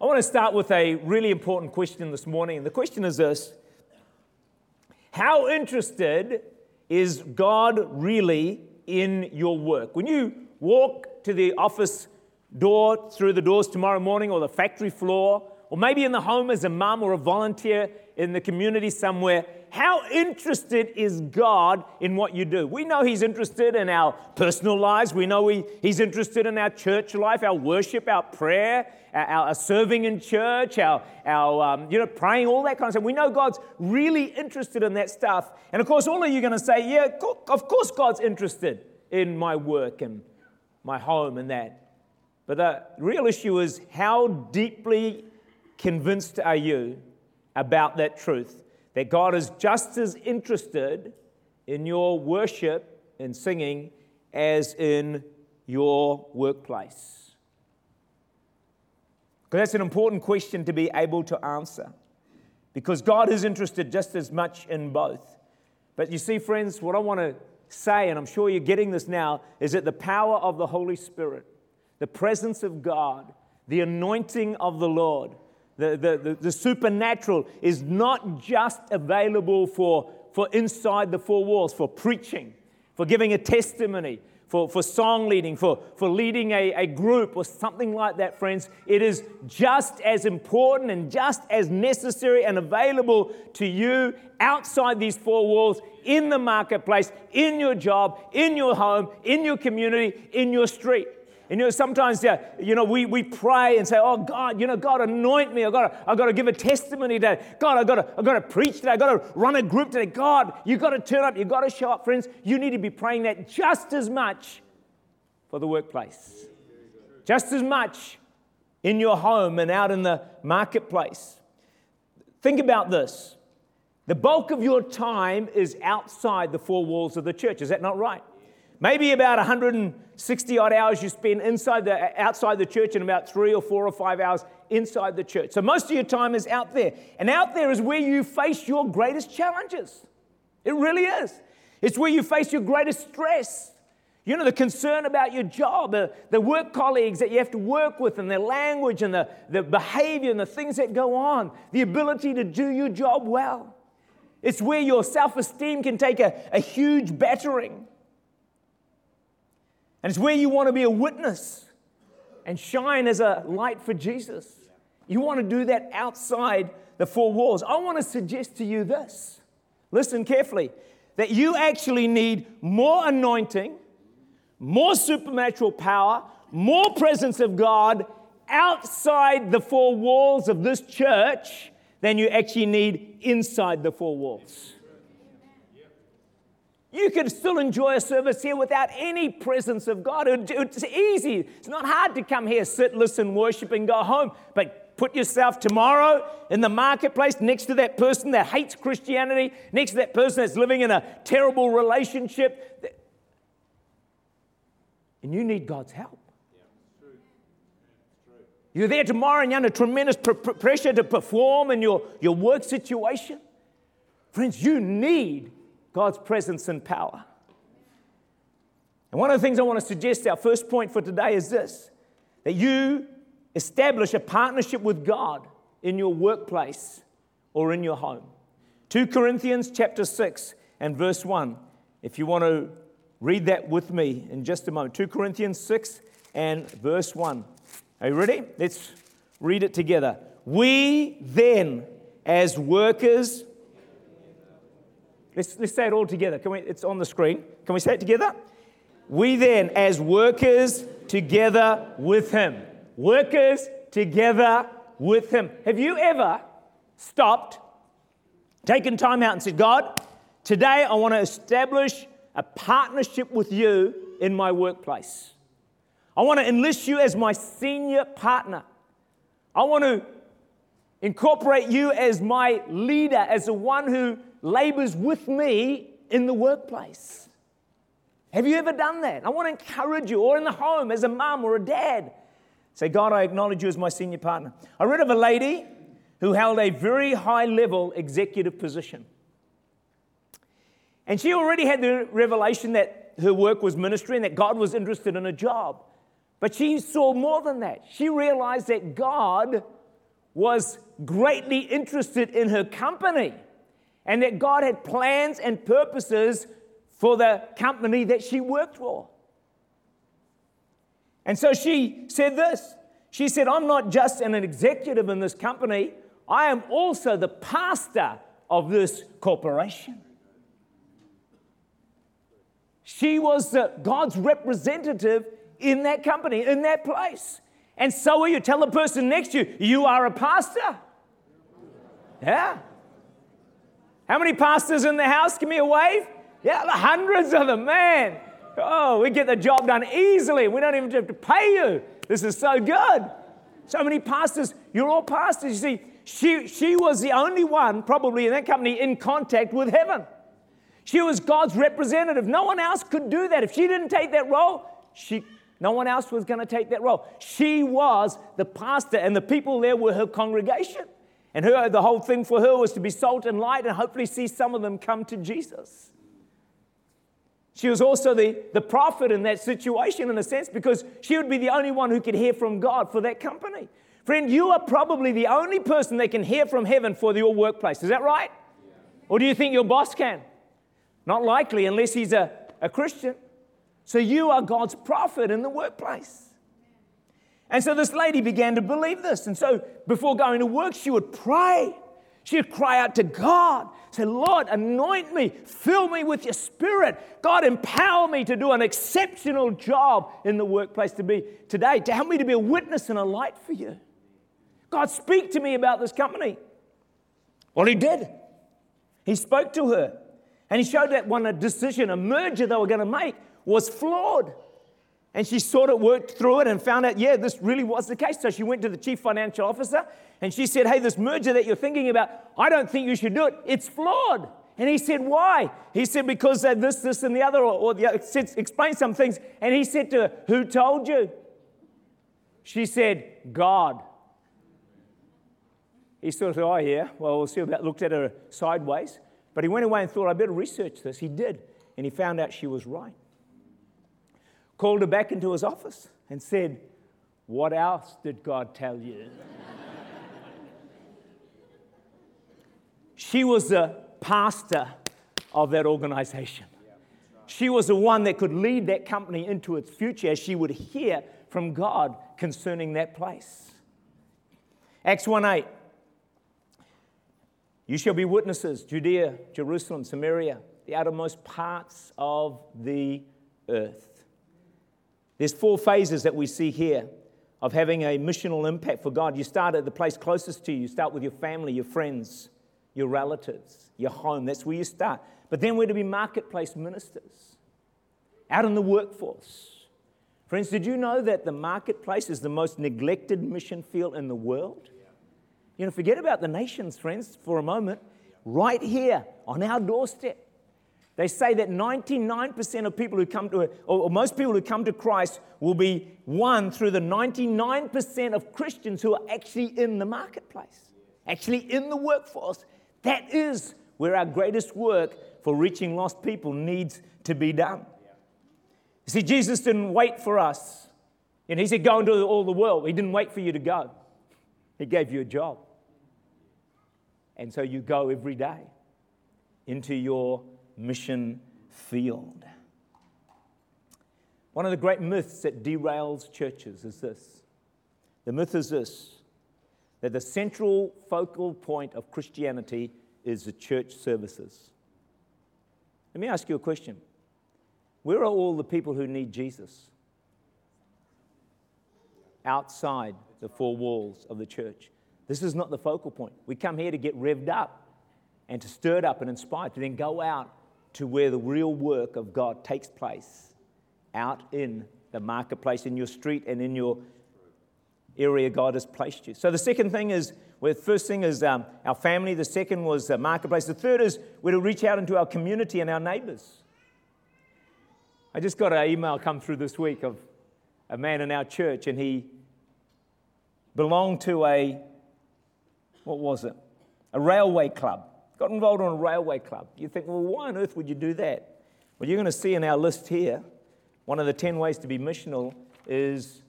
I want to start with a really important question this morning. And the question is this How interested is God really in your work? When you walk to the office door, through the doors tomorrow morning, or the factory floor, or maybe in the home as a mum or a volunteer in the community somewhere, how interested is God in what you do? We know He's interested in our personal lives. We know he, He's interested in our church life, our worship, our prayer, our, our serving in church, our, our um, you know, praying, all that kind of stuff. We know God's really interested in that stuff. And of course, all of you are going to say, yeah, of course God's interested in my work and my home and that. But the real issue is how deeply convinced are you about that truth? That God is just as interested in your worship and singing as in your workplace? Because that's an important question to be able to answer. Because God is interested just as much in both. But you see, friends, what I want to say, and I'm sure you're getting this now, is that the power of the Holy Spirit, the presence of God, the anointing of the Lord, the, the, the, the supernatural is not just available for, for inside the four walls, for preaching, for giving a testimony, for, for song leading, for, for leading a, a group or something like that, friends. It is just as important and just as necessary and available to you outside these four walls, in the marketplace, in your job, in your home, in your community, in your street. And you know, sometimes, yeah, you know, we, we pray and say, oh, God, you know, God, anoint me. I've got to, I've got to give a testimony today. God, I've got, to, I've got to preach today. I've got to run a group today. God, you've got to turn up. You've got to show up, friends. You need to be praying that just as much for the workplace. Just as much in your home and out in the marketplace. Think about this. The bulk of your time is outside the four walls of the church. Is that not right? Maybe about 160 odd hours you spend inside the, outside the church and about three or four or five hours inside the church. So most of your time is out there. And out there is where you face your greatest challenges. It really is. It's where you face your greatest stress. You know, the concern about your job, the, the work colleagues that you have to work with, and their language and the, the behavior and the things that go on, the ability to do your job well. It's where your self esteem can take a, a huge battering. And it's where you want to be a witness and shine as a light for Jesus. You want to do that outside the four walls. I want to suggest to you this listen carefully that you actually need more anointing, more supernatural power, more presence of God outside the four walls of this church than you actually need inside the four walls. You can still enjoy a service here without any presence of God. It's easy. It's not hard to come here, sit, listen, worship, and go home. But put yourself tomorrow in the marketplace next to that person that hates Christianity, next to that person that's living in a terrible relationship. And you need God's help. You're there tomorrow and you're under tremendous pr- pressure to perform in your, your work situation. Friends, you need God's presence and power. And one of the things I want to suggest, our first point for today is this that you establish a partnership with God in your workplace or in your home. 2 Corinthians chapter 6 and verse 1. If you want to read that with me in just a moment. 2 Corinthians 6 and verse 1. Are you ready? Let's read it together. We then, as workers Let's, let's say it all together. Can we, it's on the screen. Can we say it together? We then, as workers together with Him, workers together with Him. Have you ever stopped, taken time out, and said, God, today I want to establish a partnership with you in my workplace? I want to enlist you as my senior partner. I want to incorporate you as my leader, as the one who labors with me in the workplace. Have you ever done that? I want to encourage you, or in the home as a mom or a dad. Say, God, I acknowledge you as my senior partner. I read of a lady who held a very high level executive position. And she already had the revelation that her work was ministry and that God was interested in a job. But she saw more than that. She realized that God was greatly interested in her company and that God had plans and purposes for the company that she worked for. And so she said this She said, I'm not just an executive in this company, I am also the pastor of this corporation. She was God's representative in that company, in that place. And so are you. Tell the person next to you, you are a pastor. Yeah. How many pastors in the house? Give me a wave. Yeah, hundreds of them, man. Oh, we get the job done easily. We don't even have to pay you. This is so good. So many pastors, you're all pastors. You see, she, she was the only one, probably in that company, in contact with heaven. She was God's representative. No one else could do that. If she didn't take that role, she, no one else was going to take that role. She was the pastor, and the people there were her congregation. And her, the whole thing for her was to be salt and light and hopefully see some of them come to Jesus. She was also the, the prophet in that situation, in a sense, because she would be the only one who could hear from God for that company. Friend, you are probably the only person that can hear from heaven for your workplace. Is that right? Or do you think your boss can? Not likely, unless he's a, a Christian. So you are God's prophet in the workplace. And so this lady began to believe this. And so before going to work, she would pray. She would cry out to God, say, Lord, anoint me, fill me with your spirit. God, empower me to do an exceptional job in the workplace to be today, to help me to be a witness and a light for you. God, speak to me about this company. Well, he did. He spoke to her and he showed that one a decision, a merger they were going to make was flawed. And she sort of worked through it and found out, yeah, this really was the case. So she went to the chief financial officer and she said, hey, this merger that you're thinking about, I don't think you should do it. It's flawed. And he said, why? He said, because this, this, and the other, or, or the other, said, explain some things. And he said to her, who told you? She said, God. He sort of thought, oh, yeah, well, we'll see about, looked at her sideways. But he went away and thought, I better research this. He did. And he found out she was right called her back into his office and said, What else did God tell you? she was the pastor of that organization. She was the one that could lead that company into its future as she would hear from God concerning that place. Acts 1 8. You shall be witnesses, Judea, Jerusalem, Samaria, the outermost parts of the earth. There's four phases that we see here of having a missional impact for God. You start at the place closest to you. You start with your family, your friends, your relatives, your home. That's where you start. But then we're to be marketplace ministers out in the workforce. Friends, did you know that the marketplace is the most neglected mission field in the world? You know, forget about the nations, friends, for a moment. Right here on our doorstep, they say that 99% of people who come to, or most people who come to Christ will be won through the 99% of Christians who are actually in the marketplace, actually in the workforce. That is where our greatest work for reaching lost people needs to be done. See, Jesus didn't wait for us. And he said, Go into all the world. He didn't wait for you to go, He gave you a job. And so you go every day into your mission field. One of the great myths that derails churches is this the myth is this that the central focal point of Christianity is the church services. Let me ask you a question Where are all the people who need Jesus? Outside the four walls of the church. This is not the focal point. We come here to get revved up and to stir up and inspired to then go out to where the real work of God takes place out in the marketplace, in your street, and in your area God has placed you. So the second thing is, well, the first thing is um, our family. The second was the marketplace. The third is we're to reach out into our community and our neighbors. I just got an email come through this week of a man in our church, and he belonged to a, what was it? A railway club got involved in a railway club. You think, well, why on earth would you do that? Well, you're going to see in our list here, one of the 10 ways to be missional is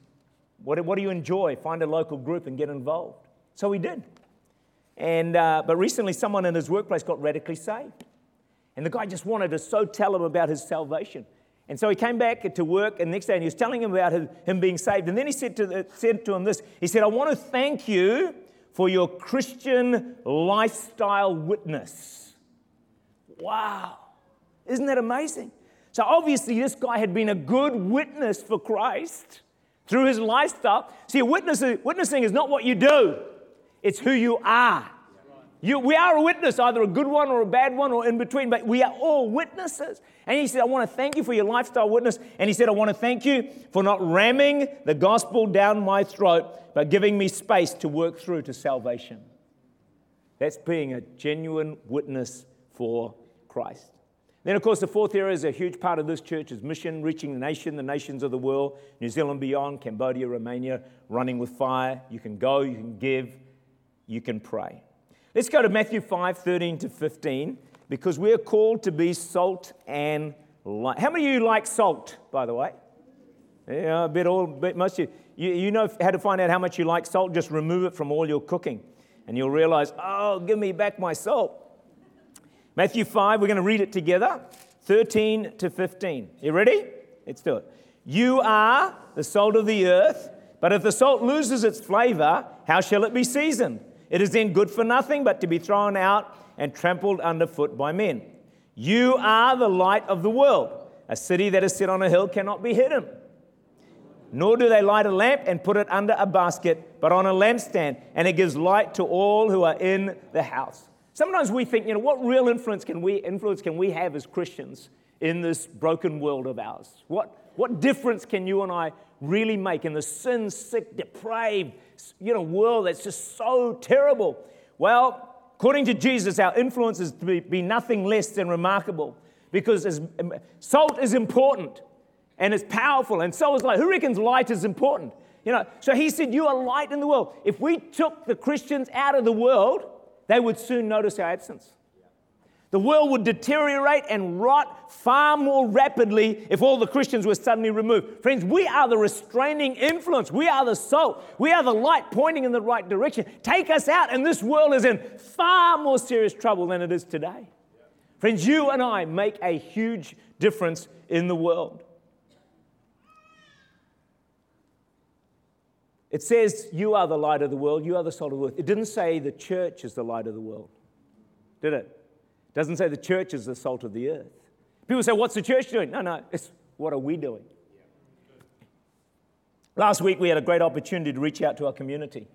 what, what do you enjoy? Find a local group and get involved. So he did. And, uh, but recently, someone in his workplace got radically saved. And the guy just wanted to so tell him about his salvation. And so he came back to work, and the next day, and he was telling him about him being saved. And then he said to, said to him this He said, I want to thank you for your Christian lifestyle witness. Wow. Isn't that amazing? So obviously, this guy had been a good witness for Christ through his lifestyle. See, witnessing, is not what you do, it's who you are. You, we are a witness, either a good one or a bad one or in between, but we are all witnesses. And he said, I want to thank you for your lifestyle witness. And he said, I want to thank you for not ramming the gospel down my throat, but giving me space to work through to salvation. That's being a genuine witness for Christ. Then, of course, the fourth area is a huge part of this church is mission, reaching the nation, the nations of the world, New Zealand beyond, Cambodia, Romania, running with fire. You can go, you can give, you can pray. Let's go to Matthew 5 13 to 15 because we're called to be salt and light. How many of you like salt, by the way? Yeah, a bit all, bit most of you. you. You know how to find out how much you like salt? Just remove it from all your cooking and you'll realize, oh, give me back my salt. Matthew 5, we're going to read it together 13 to 15. You ready? Let's do it. You are the salt of the earth, but if the salt loses its flavor, how shall it be seasoned? It is then good for nothing but to be thrown out and trampled underfoot by men. You are the light of the world. A city that is set on a hill cannot be hidden. Nor do they light a lamp and put it under a basket, but on a lampstand, and it gives light to all who are in the house. Sometimes we think, you know, what real influence can we influence can we have as Christians in this broken world of ours? What what difference can you and I really make in the sin sick, depraved, you know, world that's just so terrible? Well, according to Jesus, our influence is to be, be nothing less than remarkable because as, um, salt is important and it's powerful, and so is light. Who reckons light is important? You know, so he said, You are light in the world. If we took the Christians out of the world, they would soon notice our absence. The world would deteriorate and rot far more rapidly if all the Christians were suddenly removed. Friends, we are the restraining influence. We are the salt. We are the light pointing in the right direction. Take us out, and this world is in far more serious trouble than it is today. Friends, you and I make a huge difference in the world. It says, You are the light of the world, you are the salt of the earth. It didn't say the church is the light of the world, did it? It doesn't say the church is the salt of the earth. People say, What's the church doing? No, no, it's what are we doing? Last week, we had a great opportunity to reach out to our community.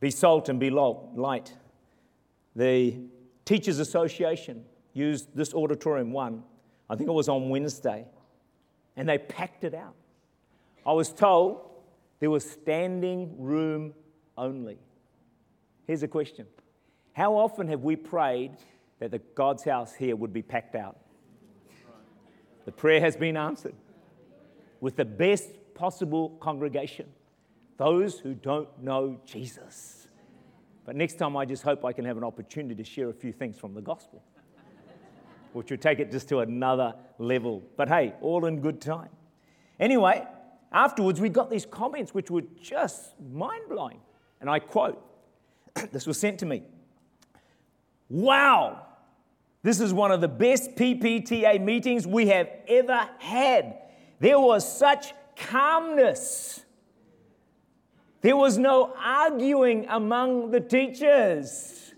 Be salt and be light. The Teachers Association used this auditorium one, I think it was on Wednesday, and they packed it out. I was told there was standing room only. Here's a question How often have we prayed that the God's house here would be packed out? The prayer has been answered with the best possible congregation those who don't know Jesus. But next time, I just hope I can have an opportunity to share a few things from the gospel, which would take it just to another level. But hey, all in good time. Anyway, afterwards, we got these comments which were just mind blowing. And I quote this was sent to me Wow, this is one of the best PPTA meetings we have ever had. There was such calmness. There was no arguing among the teachers.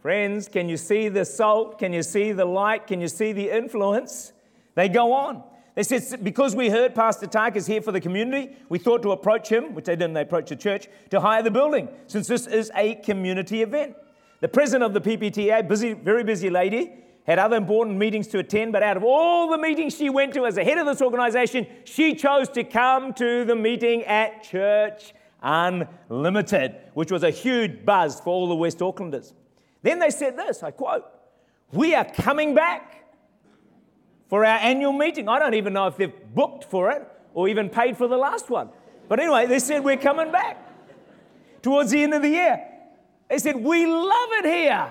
Friends, can you see the salt? Can you see the light? Can you see the influence? They go on. They said, because we heard Pastor Tark is here for the community, we thought to approach him, which they didn't, they approached the church, to hire the building, since this is a community event. The president of the PPTA, busy, very busy lady, had other important meetings to attend, but out of all the meetings she went to as a head of this organization, she chose to come to the meeting at Church Unlimited, which was a huge buzz for all the West Aucklanders. Then they said this I quote, We are coming back for our annual meeting. I don't even know if they've booked for it or even paid for the last one. But anyway, they said, We're coming back towards the end of the year. They said, We love it here.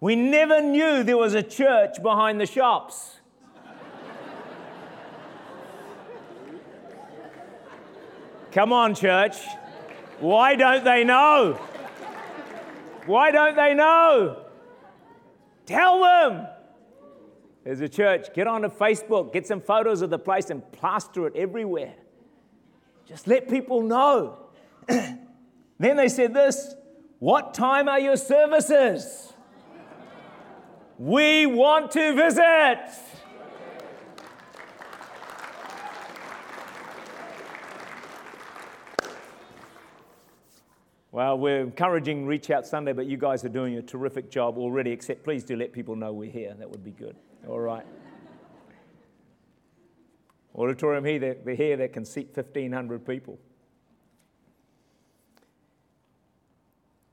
We never knew there was a church behind the shops. Come on, church. Why don't they know? Why don't they know? Tell them. There's a church, get onto Facebook, get some photos of the place and plaster it everywhere. Just let people know. then they said this What time are your services? We want to visit. Well, we're encouraging Reach Out Sunday, but you guys are doing a terrific job already, except please do let people know we're here. That would be good. All right. Auditorium here, they're here that can seat 1,500 people.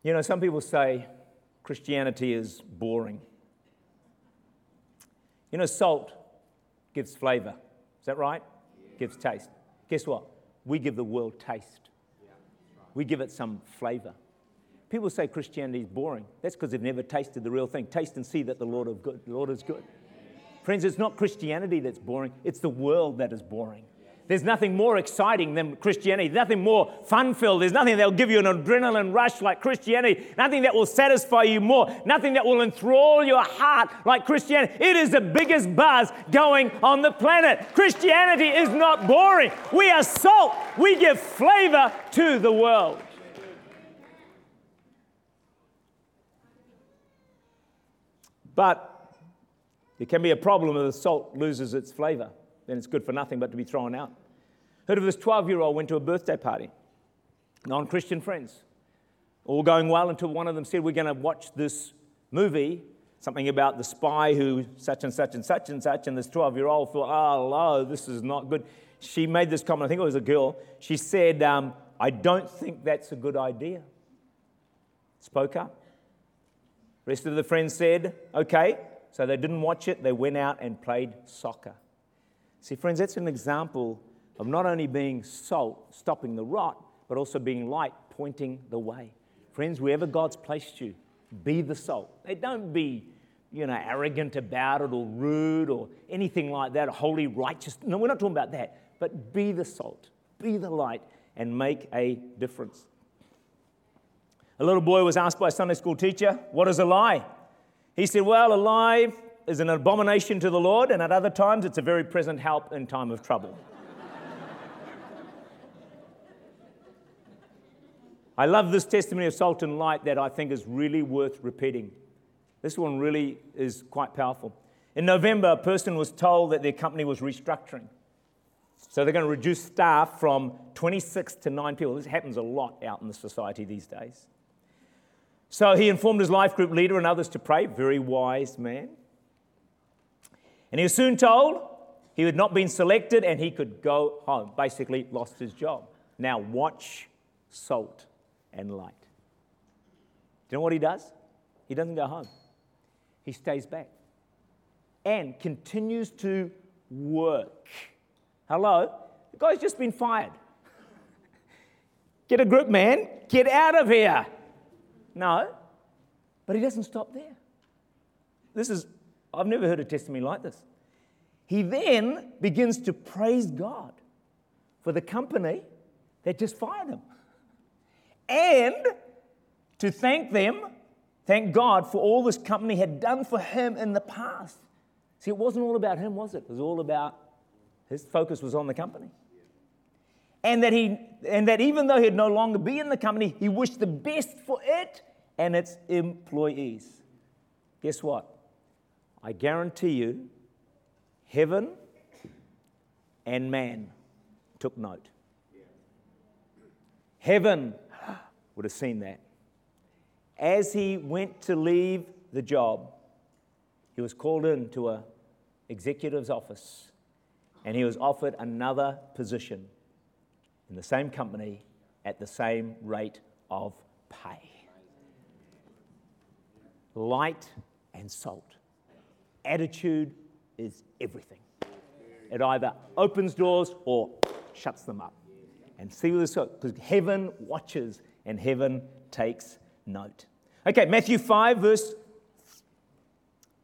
You know, some people say Christianity is boring. You know, salt gives flavor. Is that right? Gives taste. Guess what? We give the world taste we give it some flavor. People say Christianity is boring. That's because they've never tasted the real thing. Taste and see that the Lord, of good, the Lord is good. Friends, it's not Christianity that's boring, it's the world that is boring. There's nothing more exciting than Christianity, nothing more fun filled. There's nothing that'll give you an adrenaline rush like Christianity, nothing that will satisfy you more, nothing that will enthrall your heart like Christianity. It is the biggest buzz going on the planet. Christianity is not boring. We are salt, we give flavor to the world. But it can be a problem if the salt loses its flavor. Then it's good for nothing but to be thrown out. Heard of this 12 year old went to a birthday party, non Christian friends. All going well until one of them said, We're going to watch this movie, something about the spy who such and such and such and such. And this 12 year old thought, Oh, no, this is not good. She made this comment, I think it was a girl. She said, um, I don't think that's a good idea. Spoke up. rest of the friends said, Okay. So they didn't watch it, they went out and played soccer. See, friends, that's an example of not only being salt, stopping the rot, but also being light, pointing the way. Friends, wherever God's placed you, be the salt. They don't be, you know, arrogant about it or rude or anything like that, holy, righteous. No, we're not talking about that. But be the salt, be the light, and make a difference. A little boy was asked by a Sunday school teacher, What is a lie? He said, Well, a lie is an abomination to the Lord, and at other times it's a very present help in time of trouble. I love this testimony of salt and light that I think is really worth repeating. This one really is quite powerful. In November, a person was told that their company was restructuring. So they're going to reduce staff from 26 to 9 people. This happens a lot out in the society these days. So he informed his life group leader and others to pray. Very wise man. And he was soon told he had not been selected and he could go home. Basically, lost his job. Now, watch salt and light. Do you know what he does? He doesn't go home, he stays back and continues to work. Hello? The guy's just been fired. Get a grip, man. Get out of here. No. But he doesn't stop there. This is, I've never heard a testimony like this. He then begins to praise God for the company that just fired him and to thank them, thank God for all this company had done for him in the past. See, it wasn't all about him, was it? It was all about his focus was on the company. And that, he, and that even though he'd no longer be in the company, he wished the best for it and its employees. Guess what? I guarantee you, heaven and man took note. Heaven would have seen that. As he went to leave the job, he was called into a executive's office and he was offered another position in the same company at the same rate of pay. Light and salt. Attitude is everything. It either opens doors or shuts them up. And see with this, because heaven watches and heaven takes note. Okay, Matthew 5, verse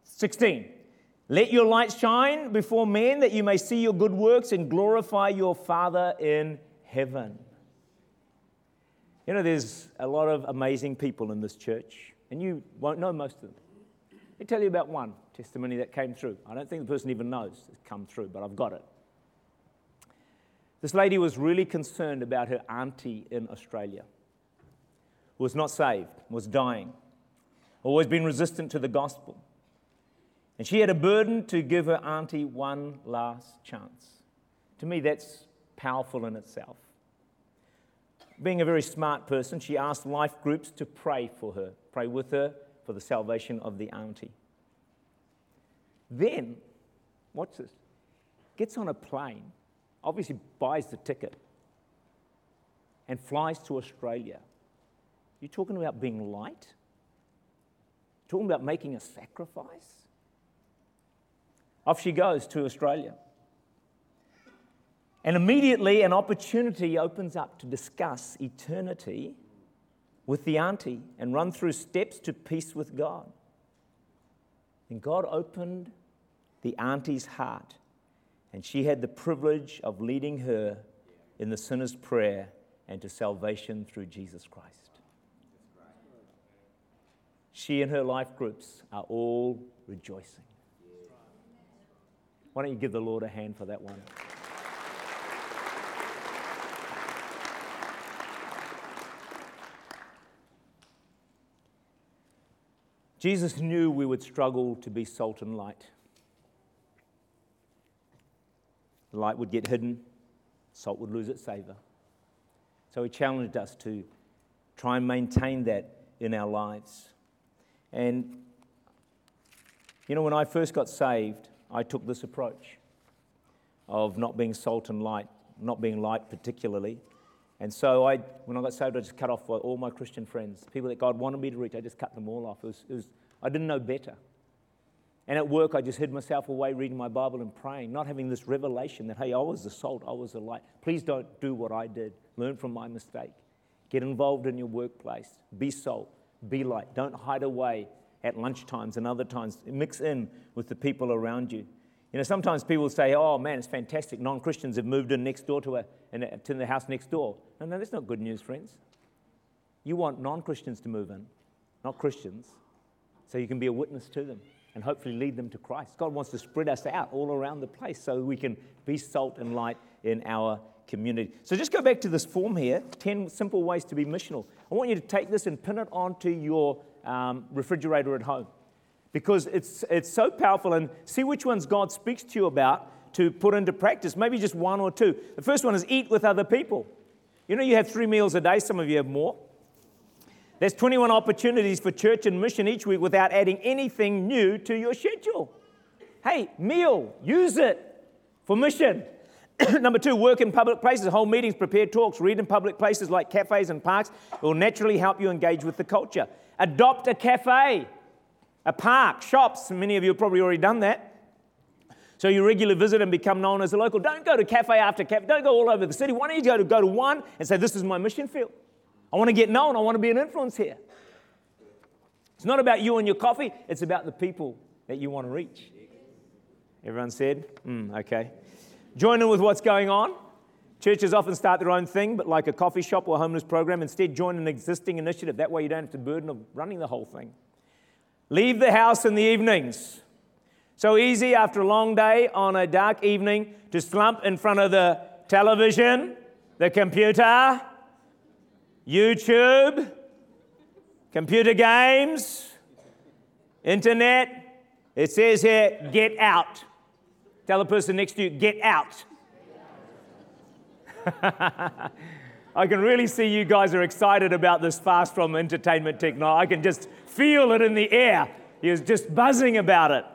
16. Let your light shine before men that you may see your good works and glorify your Father in heaven. You know, there's a lot of amazing people in this church, and you won't know most of them. Let me tell you about one testimony that came through. I don't think the person even knows it's come through, but I've got it. This lady was really concerned about her auntie in Australia, who was not saved, was dying, always been resistant to the gospel. And she had a burden to give her auntie one last chance. To me, that's powerful in itself. Being a very smart person, she asked life groups to pray for her, pray with her for the salvation of the auntie. Then, watch this, gets on a plane, obviously buys the ticket, and flies to Australia. You're talking about being light? Talking about making a sacrifice? Off she goes to Australia. And immediately an opportunity opens up to discuss eternity with the auntie and run through steps to peace with God. And God opened the auntie's heart, and she had the privilege of leading her in the sinner's prayer and to salvation through Jesus Christ. She and her life groups are all rejoicing. Why don't you give the Lord a hand for that one? Jesus knew we would struggle to be salt and light. The light would get hidden, salt would lose its savor. So he challenged us to try and maintain that in our lives. And, you know, when I first got saved, I took this approach of not being salt and light, not being light particularly. And so I, when I got saved, I just cut off all my Christian friends, people that God wanted me to reach. I just cut them all off. It was, it was, I didn't know better. And at work, I just hid myself away reading my Bible and praying, not having this revelation that, hey, I was the salt, I was the light. Please don't do what I did. Learn from my mistake. Get involved in your workplace. Be salt, be light. Don't hide away at lunchtimes and other times. Mix in with the people around you. You know, sometimes people say, oh man, it's fantastic. Non Christians have moved in next door to, a, to the house next door. No, no, that's not good news, friends. You want non Christians to move in, not Christians, so you can be a witness to them and hopefully lead them to Christ. God wants to spread us out all around the place so we can be salt and light in our community. So just go back to this form here 10 simple ways to be missional. I want you to take this and pin it onto your um, refrigerator at home because it's, it's so powerful and see which ones God speaks to you about to put into practice. Maybe just one or two. The first one is eat with other people. You know, you have three meals a day, some of you have more. There's 21 opportunities for church and mission each week without adding anything new to your schedule. Hey, meal, use it for mission. Number two, work in public places, hold meetings, prepare talks, read in public places like cafes and parks. Will naturally help you engage with the culture. Adopt a cafe, a park, shops. Many of you have probably already done that. So you regularly visit and become known as a local. Don't go to cafe after cafe. Don't go all over the city. Why don't you go to, go to one and say, This is my mission field? I want to get known. I want to be an influence here. It's not about you and your coffee, it's about the people that you want to reach. Everyone said, mm, okay. Join in with what's going on. Churches often start their own thing, but like a coffee shop or homeless program, instead join an existing initiative. That way you don't have the burden of running the whole thing. Leave the house in the evenings. So easy after a long day on a dark evening to slump in front of the television, the computer, YouTube, computer games, internet. It says here, get out. Tell the person next to you, get out. I can really see you guys are excited about this fast from entertainment technology. I can just feel it in the air. You're just buzzing about it.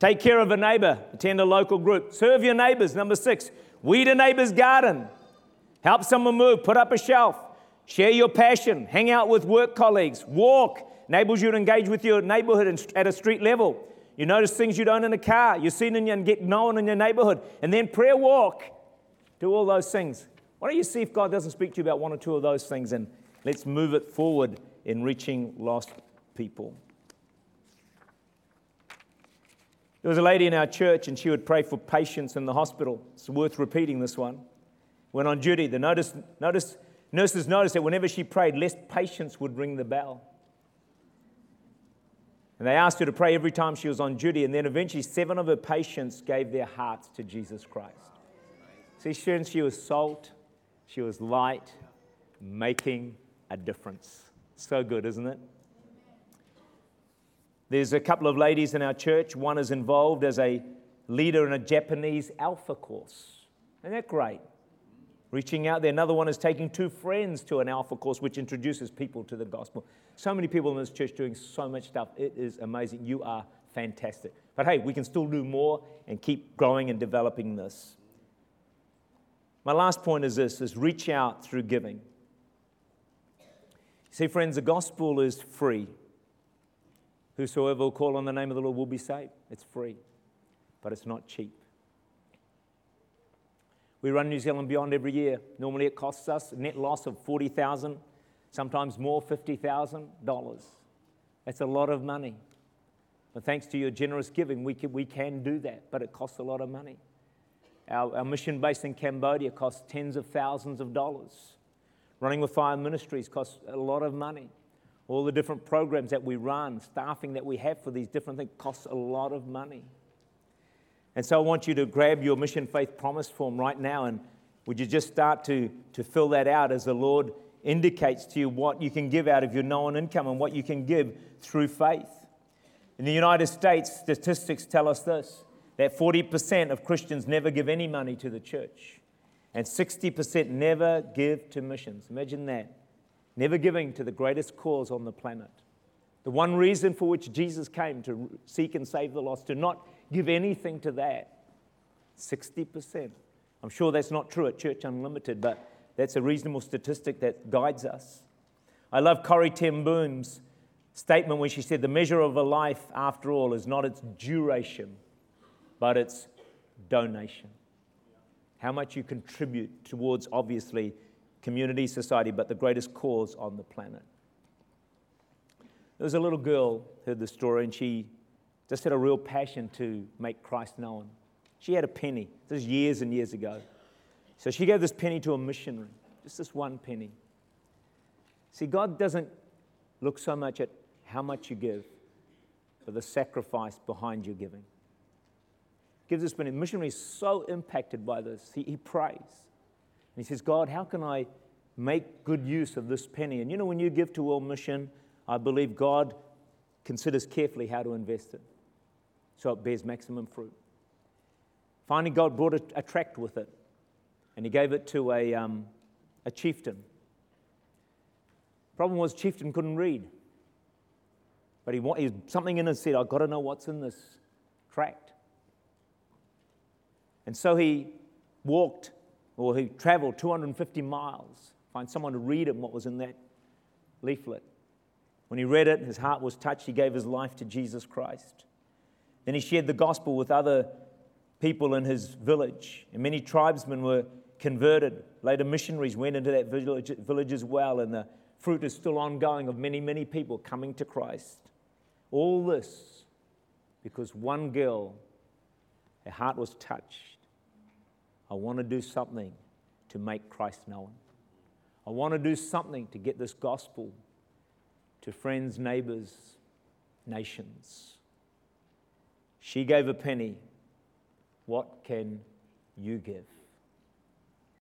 Take care of a neighbor, attend a local group, serve your neighbors. Number six, weed a neighbor's garden. Help someone move, put up a shelf, share your passion, hang out with work colleagues, walk, enables you to engage with your neighborhood at a street level. You notice things you don't in a car. You're seen in your, and get known in your neighborhood. And then prayer walk. Do all those things. Why don't you see if God doesn't speak to you about one or two of those things and let's move it forward in reaching lost people. There was a lady in our church and she would pray for patients in the hospital. It's worth repeating this one when on duty. The notice, notice Nurses noticed that whenever she prayed, less patients would ring the bell. And they asked her to pray every time she was on duty. And then eventually, seven of her patients gave their hearts to Jesus Christ. See, she was salt, she was light, making a difference. So good, isn't it? There's a couple of ladies in our church. One is involved as a leader in a Japanese alpha course. Isn't that great? reaching out there. Another one is taking two friends to an alpha course, which introduces people to the gospel. So many people in this church doing so much stuff. It is amazing. You are fantastic. But hey, we can still do more and keep growing and developing this. My last point is this is reach out through giving. See, friends, the gospel is free. Whosoever will call on the name of the Lord will be saved. It's free, but it's not cheap. We run New Zealand Beyond every year. Normally it costs us a net loss of 40,000, sometimes more, $50,000. That's a lot of money. But thanks to your generous giving, we can, we can do that, but it costs a lot of money. Our, our mission base in Cambodia costs tens of thousands of dollars. Running with Fire Ministries costs a lot of money. All the different programs that we run, staffing that we have for these different things costs a lot of money. And so I want you to grab your mission faith promise form right now and would you just start to, to fill that out as the Lord indicates to you what you can give out of your known income and what you can give through faith. In the United States, statistics tell us this that 40% of Christians never give any money to the church, and 60% never give to missions. Imagine that. Never giving to the greatest cause on the planet. The one reason for which Jesus came to seek and save the lost, to not give anything to that. 60%. I'm sure that's not true at Church Unlimited, but that's a reasonable statistic that guides us. I love Corrie ten Boom's statement when she said, The measure of a life, after all, is not its duration, but its donation. How much you contribute towards, obviously, community, society, but the greatest cause on the planet. There was a little girl heard the story, and she just had a real passion to make Christ known. She had a penny. This was years and years ago. So she gave this penny to a missionary, just this one penny. See, God doesn't look so much at how much you give, but the sacrifice behind your giving. Gives this. The missionary is so impacted by this. He, he prays. And he says, God, how can I make good use of this penny? And you know, when you give to World Mission, I believe God considers carefully how to invest it so it bears maximum fruit. Finally, God brought a, a tract with it, and He gave it to a, um, a chieftain. Problem was, chieftain couldn't read, but he, he something in him said, "I've got to know what's in this tract." And so he walked, or he traveled 250 miles, find someone to read him what was in that leaflet. When he read it, his heart was touched. He gave his life to Jesus Christ. Then he shared the gospel with other people in his village, and many tribesmen were converted. Later, missionaries went into that village, village as well, and the fruit is still ongoing of many, many people coming to Christ. All this because one girl, her heart was touched. I want to do something to make Christ known. I want to do something to get this gospel to friends, neighbors, nations. She gave a penny. What can you give?